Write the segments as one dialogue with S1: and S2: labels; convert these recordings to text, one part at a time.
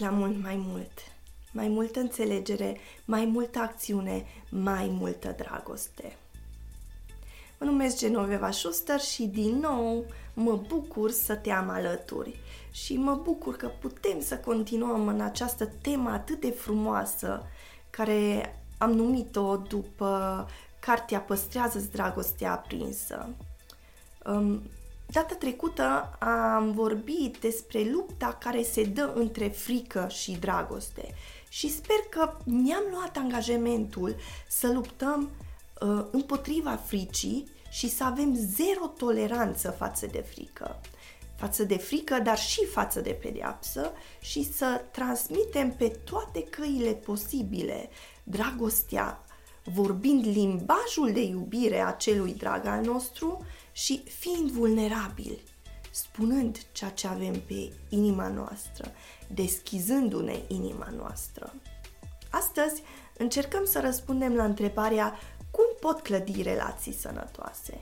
S1: venit la mult mai mult. Mai multă înțelegere, mai multă acțiune, mai multă dragoste. Mă numesc Genoveva Schuster și din nou mă bucur să te am alături și mă bucur că putem să continuăm în această temă atât de frumoasă care am numit-o după cartea Păstrează-ți dragostea aprinsă. Um, data trecută am vorbit despre lupta care se dă între frică și dragoste și sper că ne-am luat angajamentul să luptăm uh, împotriva fricii și să avem zero toleranță față de frică. Față de frică, dar și față de pedeapsă și să transmitem pe toate căile posibile dragostea, vorbind limbajul de iubire a celui drag al nostru și fiind vulnerabili, spunând ceea ce avem pe inima noastră, deschizându-ne inima noastră. Astăzi încercăm să răspundem la întrebarea cum pot clădi relații sănătoase?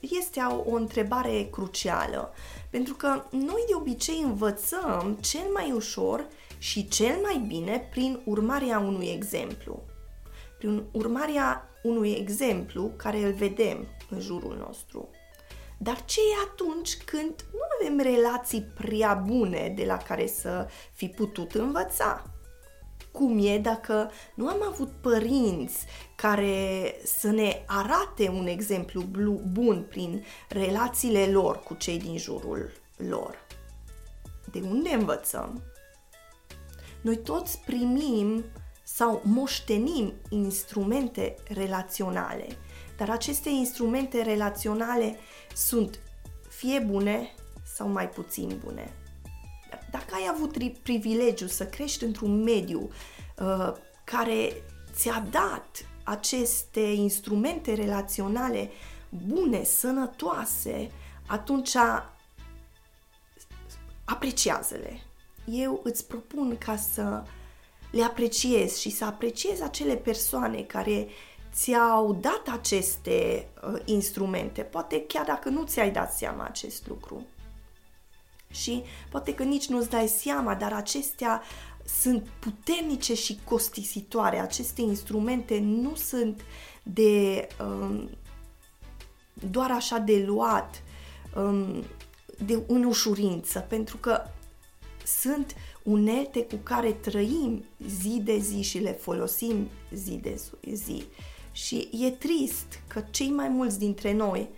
S1: Este o, o întrebare crucială, pentru că noi de obicei învățăm cel mai ușor și cel mai bine prin urmarea unui exemplu. Prin urmarea unui exemplu care îl vedem în jurul nostru. Dar ce e atunci când nu avem relații prea bune de la care să fi putut învăța? cum e dacă nu am avut părinți care să ne arate un exemplu bun prin relațiile lor cu cei din jurul lor. De unde învățăm? Noi toți primim sau moștenim instrumente relaționale, dar aceste instrumente relaționale sunt fie bune sau mai puțin bune. Dacă ai avut privilegiu să crești într-un mediu uh, care ți-a dat aceste instrumente relaționale bune, sănătoase, atunci apreciază-le. Eu îți propun ca să le apreciezi și să apreciezi acele persoane care ți-au dat aceste uh, instrumente, poate chiar dacă nu ți-ai dat seama acest lucru și poate că nici nu-ți dai seama, dar acestea sunt puternice și costisitoare. Aceste instrumente nu sunt de um, doar așa de luat um, de în ușurință, pentru că sunt unelte cu care trăim zi de zi și le folosim zi de zi. Și e trist că cei mai mulți dintre noi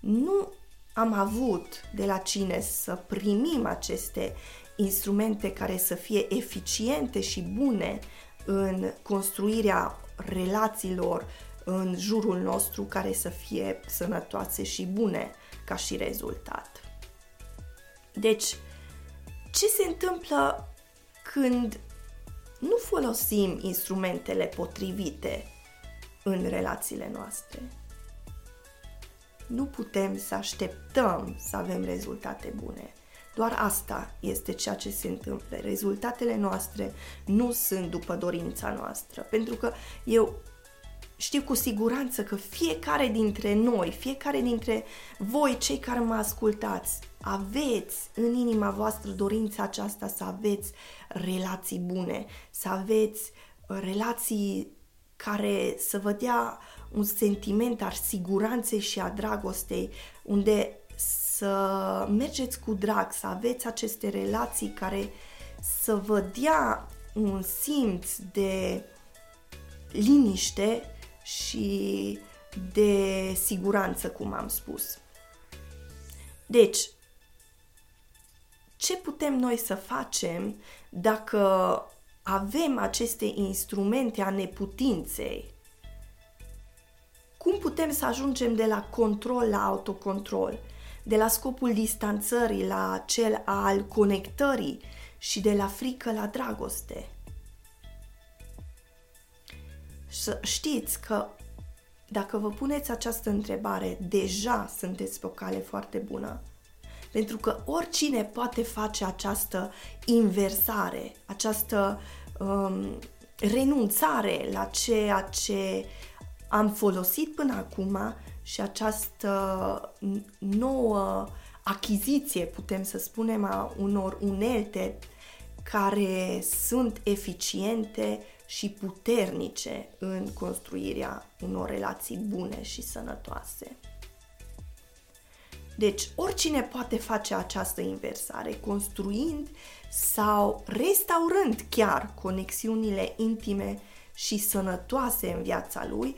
S1: nu am avut de la cine să primim aceste instrumente care să fie eficiente și bune în construirea relațiilor în jurul nostru care să fie sănătoase și bune ca și rezultat. Deci, ce se întâmplă când nu folosim instrumentele potrivite în relațiile noastre? nu putem să așteptăm să avem rezultate bune. Doar asta este ceea ce se întâmplă. Rezultatele noastre nu sunt după dorința noastră. Pentru că eu știu cu siguranță că fiecare dintre noi, fiecare dintre voi, cei care mă ascultați, aveți în inima voastră dorința aceasta să aveți relații bune, să aveți relații care să vă dea un sentiment al siguranței și a dragostei, unde să mergeți cu drag, să aveți aceste relații care să vă dea un simț de liniște și de siguranță, cum am spus. Deci, ce putem noi să facem dacă avem aceste instrumente a neputinței cum putem să ajungem de la control la autocontrol, de la scopul distanțării la cel al conectării și de la frică la dragoste? Să știți că dacă vă puneți această întrebare, deja sunteți pe o cale foarte bună. Pentru că oricine poate face această inversare, această um, renunțare la ceea ce am folosit până acum și această nouă achiziție, putem să spunem, a unor unelte care sunt eficiente și puternice în construirea unor relații bune și sănătoase. Deci, oricine poate face această inversare, construind sau restaurând chiar conexiunile intime și sănătoase în viața lui,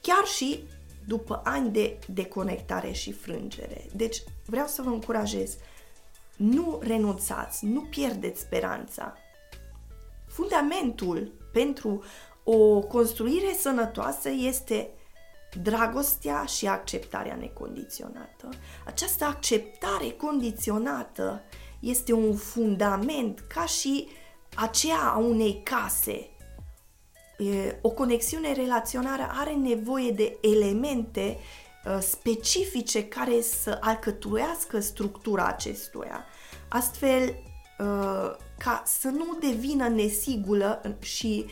S1: chiar și după ani de deconectare și frângere. Deci, vreau să vă încurajez, nu renunțați, nu pierdeți speranța. Fundamentul pentru o construire sănătoasă este dragostea și acceptarea necondiționată. Această acceptare condiționată este un fundament ca și aceea a unei case. O conexiune relaționară are nevoie de elemente specifice care să alcătuiască structura acestuia, astfel ca să nu devină nesigură și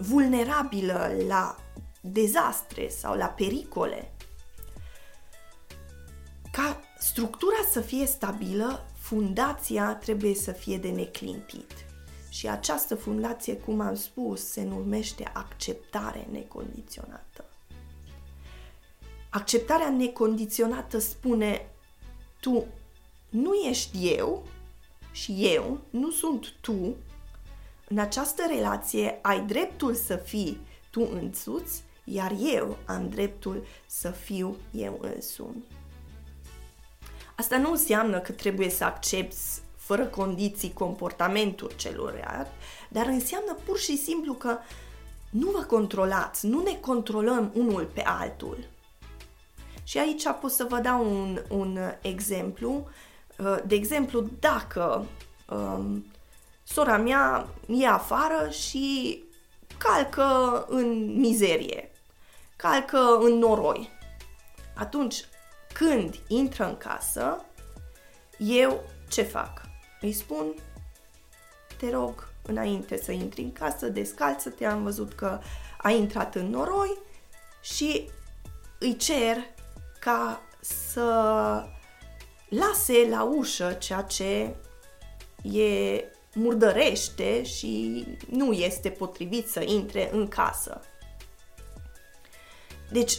S1: vulnerabilă la dezastre sau la pericole. Ca structura să fie stabilă, fundația trebuie să fie de neclintit. Și această fundație, cum am spus, se numește acceptare necondiționată. Acceptarea necondiționată spune tu nu ești eu și eu nu sunt tu. În această relație ai dreptul să fii tu însuți iar eu am dreptul să fiu eu însumi. Asta nu înseamnă că trebuie să accepti fără condiții comportamentul celuilalt, dar înseamnă pur și simplu că nu vă controlați, nu ne controlăm unul pe altul. Și aici pot să vă dau un, un exemplu. De exemplu, dacă um, sora mea e afară și calcă în mizerie, calcă în noroi. Atunci, când intră în casă, eu ce fac? Îi spun, te rog, înainte să intri în casă, descalță-te, am văzut că a intrat în noroi și îi cer ca să lase la ușă ceea ce e murdărește și nu este potrivit să intre în casă. Deci,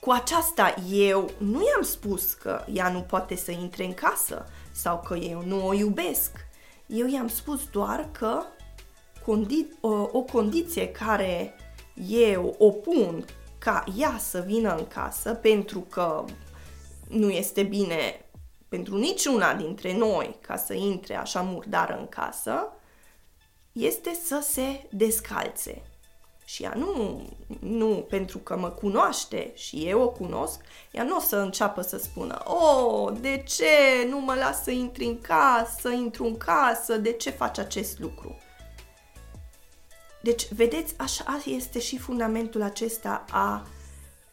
S1: cu aceasta eu nu i-am spus că ea nu poate să intre în casă sau că eu nu o iubesc. Eu i-am spus doar că condi- o, o condiție care eu o pun ca ea să vină în casă pentru că nu este bine pentru niciuna dintre noi ca să intre așa murdară în casă, este să se descalțe. Și ea nu, nu pentru că mă cunoaște și eu o cunosc, ea nu o să înceapă să spună Oh, de ce nu mă las să intri în casă, intru în casă, de ce faci acest lucru? Deci, vedeți, așa este și fundamentul acesta a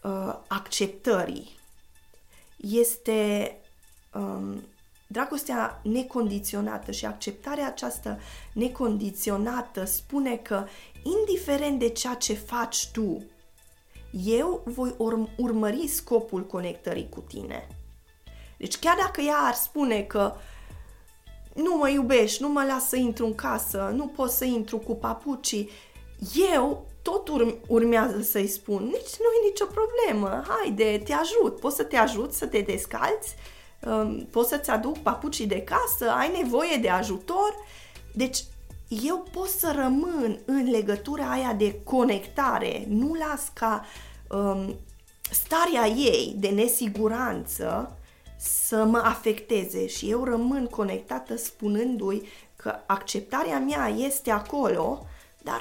S1: uh, acceptării. Este um, Dragostea necondiționată și acceptarea aceasta necondiționată spune că, indiferent de ceea ce faci tu, eu voi urm- urmări scopul conectării cu tine. Deci chiar dacă ea ar spune că nu mă iubești, nu mă las să intru în casă, nu pot să intru cu papucii, eu tot urm- urmează să-i spun, nici nu e nicio problemă, haide, te ajut, pot să te ajut să te descalți, um, pot să-ți aduc papucii de casă, ai nevoie de ajutor. Deci eu pot să rămân în legătura aia de conectare, nu las ca um, starea ei de nesiguranță să mă afecteze și eu rămân conectată spunându-i că acceptarea mea este acolo, dar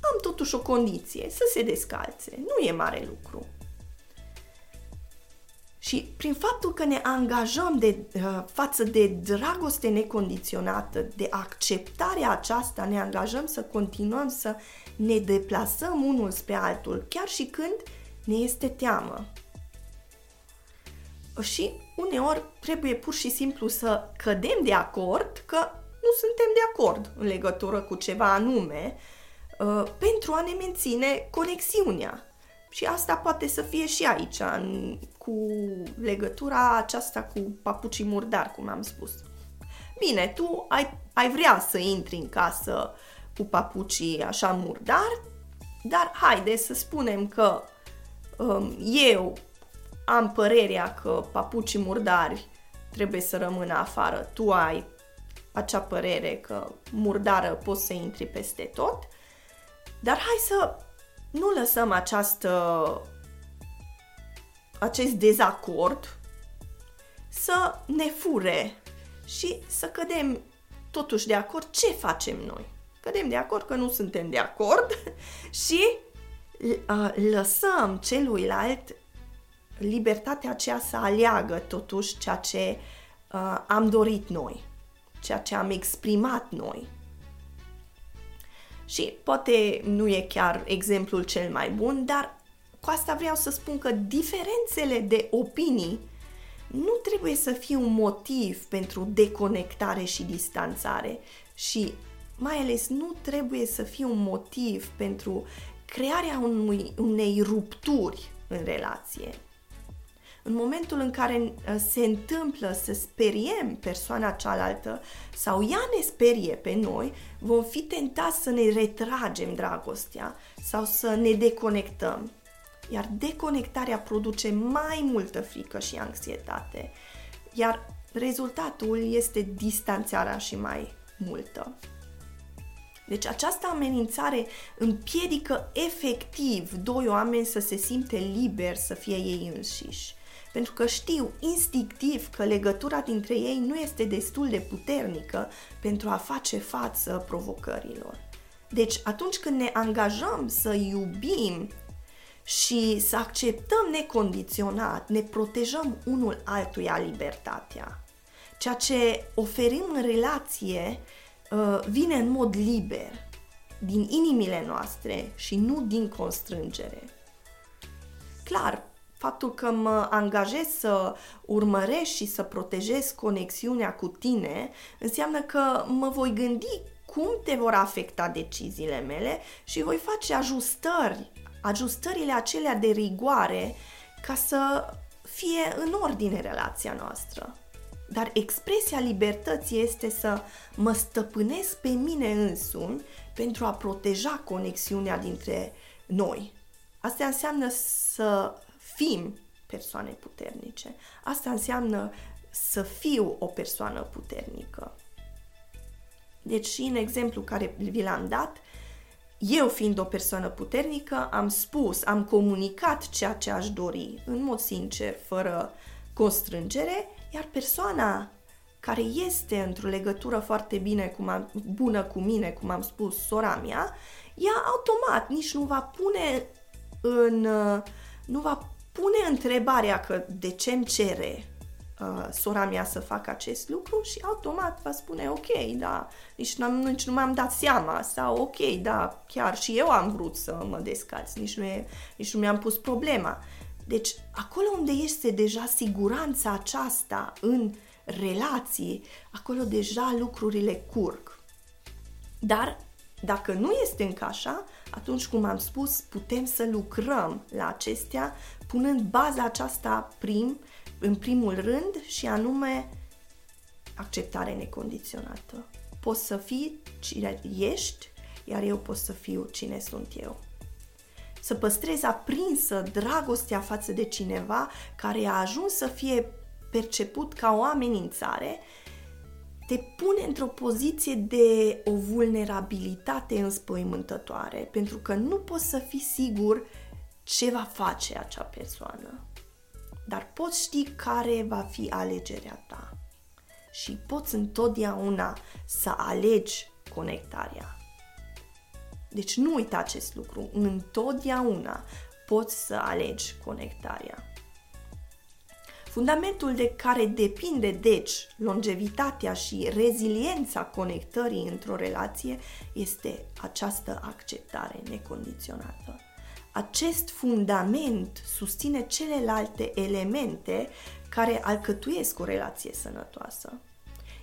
S1: am totuși o condiție, să se descalțe. Nu e mare lucru. Și prin faptul că ne angajăm de, uh, față de dragoste necondiționată, de acceptarea aceasta, ne angajăm să continuăm să ne deplasăm unul spre altul, chiar și când ne este teamă. Și uneori trebuie pur și simplu să cădem de acord că nu suntem de acord în legătură cu ceva anume uh, pentru a ne menține conexiunea. Și asta poate să fie și aici, în, cu legătura aceasta cu papucii murdari, cum am spus. bine, tu ai, ai vrea să intri în casă cu papucii așa murdar, dar haide să spunem că um, eu am părerea că papucii murdari trebuie să rămână afară, tu ai acea părere că murdară poți să intri peste tot, dar hai să nu lăsăm această, acest dezacord să ne fure și să cădem totuși de acord ce facem noi. Cădem de acord că nu suntem de acord și uh, lăsăm celuilalt libertatea aceea să aleagă totuși ceea ce uh, am dorit noi, ceea ce am exprimat noi. Și poate nu e chiar exemplul cel mai bun, dar cu asta vreau să spun că diferențele de opinii nu trebuie să fie un motiv pentru deconectare și distanțare și mai ales nu trebuie să fie un motiv pentru crearea unui, unei rupturi în relație. În momentul în care uh, se întâmplă să speriem persoana cealaltă sau ea ne sperie pe noi, vom fi tentați să ne retragem dragostea sau să ne deconectăm. Iar deconectarea produce mai multă frică și anxietate, iar rezultatul este distanțarea și mai multă. Deci această amenințare împiedică efectiv doi oameni să se simte liberi să fie ei înșiși pentru că știu instinctiv că legătura dintre ei nu este destul de puternică pentru a face față provocărilor. Deci, atunci când ne angajăm să iubim și să acceptăm necondiționat, ne protejăm unul altuia libertatea. Ceea ce oferim în relație uh, vine în mod liber, din inimile noastre și nu din constrângere. Clar, faptul că mă angajez să urmăresc și să protejez conexiunea cu tine înseamnă că mă voi gândi cum te vor afecta deciziile mele și voi face ajustări, ajustările acelea de rigoare ca să fie în ordine relația noastră. Dar expresia libertății este să mă stăpânesc pe mine însumi pentru a proteja conexiunea dintre noi. Asta înseamnă să fim persoane puternice. Asta înseamnă să fiu o persoană puternică. Deci și în exemplu care vi l-am dat, eu fiind o persoană puternică, am spus, am comunicat ceea ce aș dori, în mod sincer, fără constrângere, iar persoana care este într-o legătură foarte bine, cum am, bună cu mine, cum am spus, sora mea, ea automat nici nu va pune în, nu va pune întrebarea că de ce îmi cere uh, sora mea să facă acest lucru și automat va spune ok, da, nici, n-am, nici nu m-am dat seama sau ok, da, chiar și eu am vrut să mă descalț, nici nu, e, nici nu mi-am pus problema. Deci, acolo unde este deja siguranța aceasta în relații, acolo deja lucrurile curg. Dar dacă nu este încă așa, atunci, cum am spus, putem să lucrăm la acestea punând baza aceasta prim, în primul rând și anume acceptare necondiționată. Poți să fii cine ești, iar eu pot să fiu cine sunt eu. Să păstrezi aprinsă dragostea față de cineva care a ajuns să fie perceput ca o amenințare, te pune într-o poziție de o vulnerabilitate înspăimântătoare, pentru că nu poți să fii sigur ce va face acea persoană, dar poți ști care va fi alegerea ta și poți întotdeauna să alegi conectarea. Deci nu uita acest lucru, întotdeauna poți să alegi conectarea. Fundamentul de care depinde, deci, longevitatea și reziliența conectării într-o relație este această acceptare necondiționată acest fundament susține celelalte elemente care alcătuiesc o relație sănătoasă.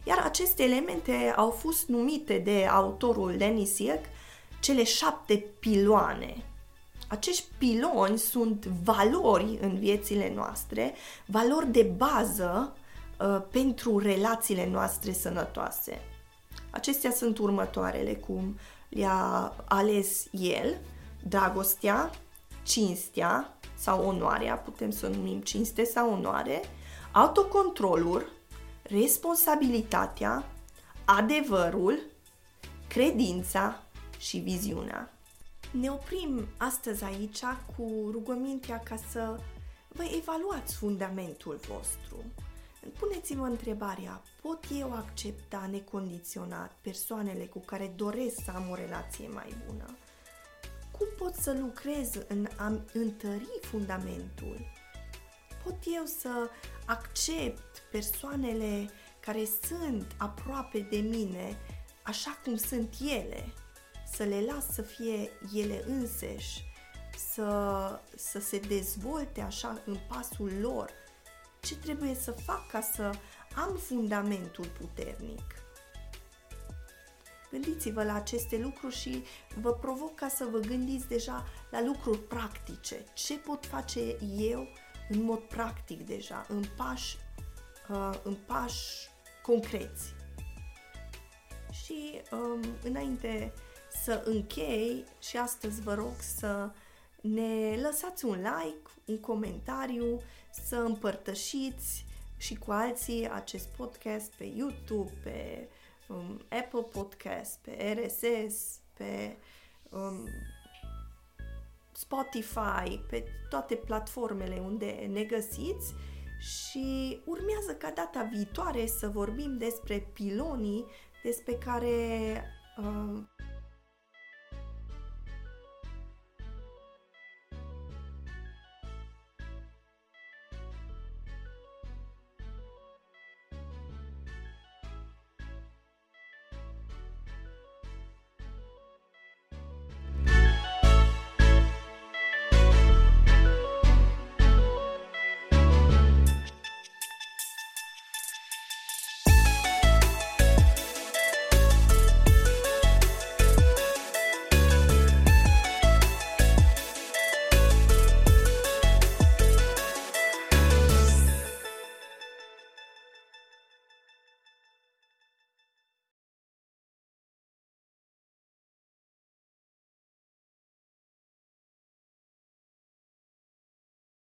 S1: Iar aceste elemente au fost numite de autorul Lenny Silk cele șapte piloane. Acești piloni sunt valori în viețile noastre, valori de bază uh, pentru relațiile noastre sănătoase. Acestea sunt următoarele, cum le-a ales el, dragostea, cinstea sau onoarea, putem să o numim cinste sau onoare, autocontrolul, responsabilitatea, adevărul, credința și viziunea. Ne oprim astăzi aici cu rugămintea ca să vă evaluați fundamentul vostru. Puneți-vă întrebarea, pot eu accepta necondiționat persoanele cu care doresc să am o relație mai bună? Cum pot să lucrez în a întări fundamentul? Pot eu să accept persoanele care sunt aproape de mine așa cum sunt ele? Să le las să fie ele înseși, să, să se dezvolte așa în pasul lor. Ce trebuie să fac ca să am fundamentul puternic? Gândiți-vă la aceste lucruri și vă provoc ca să vă gândiți deja la lucruri practice. Ce pot face eu în mod practic deja, în pași, uh, în pași concreți. Și um, înainte să închei și astăzi vă rog să ne lăsați un like, un comentariu, să împărtășiți și cu alții acest podcast pe YouTube, pe um, Apple Podcast, pe RSS, pe um, Spotify, pe toate platformele unde ne găsiți și urmează ca data viitoare să vorbim despre pilonii despre care uh,